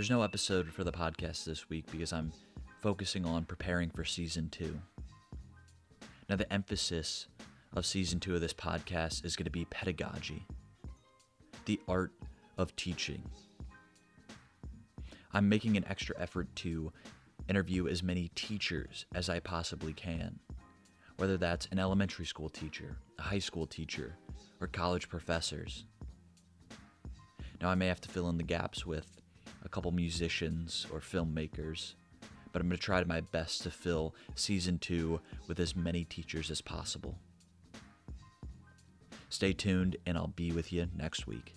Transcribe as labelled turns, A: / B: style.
A: There's no episode for the podcast this week because I'm focusing on preparing for season two. Now, the emphasis of season two of this podcast is going to be pedagogy, the art of teaching. I'm making an extra effort to interview as many teachers as I possibly can, whether that's an elementary school teacher, a high school teacher, or college professors. Now, I may have to fill in the gaps with a couple musicians or filmmakers, but I'm going to try my best to fill season two with as many teachers as possible. Stay tuned, and I'll be with you next week.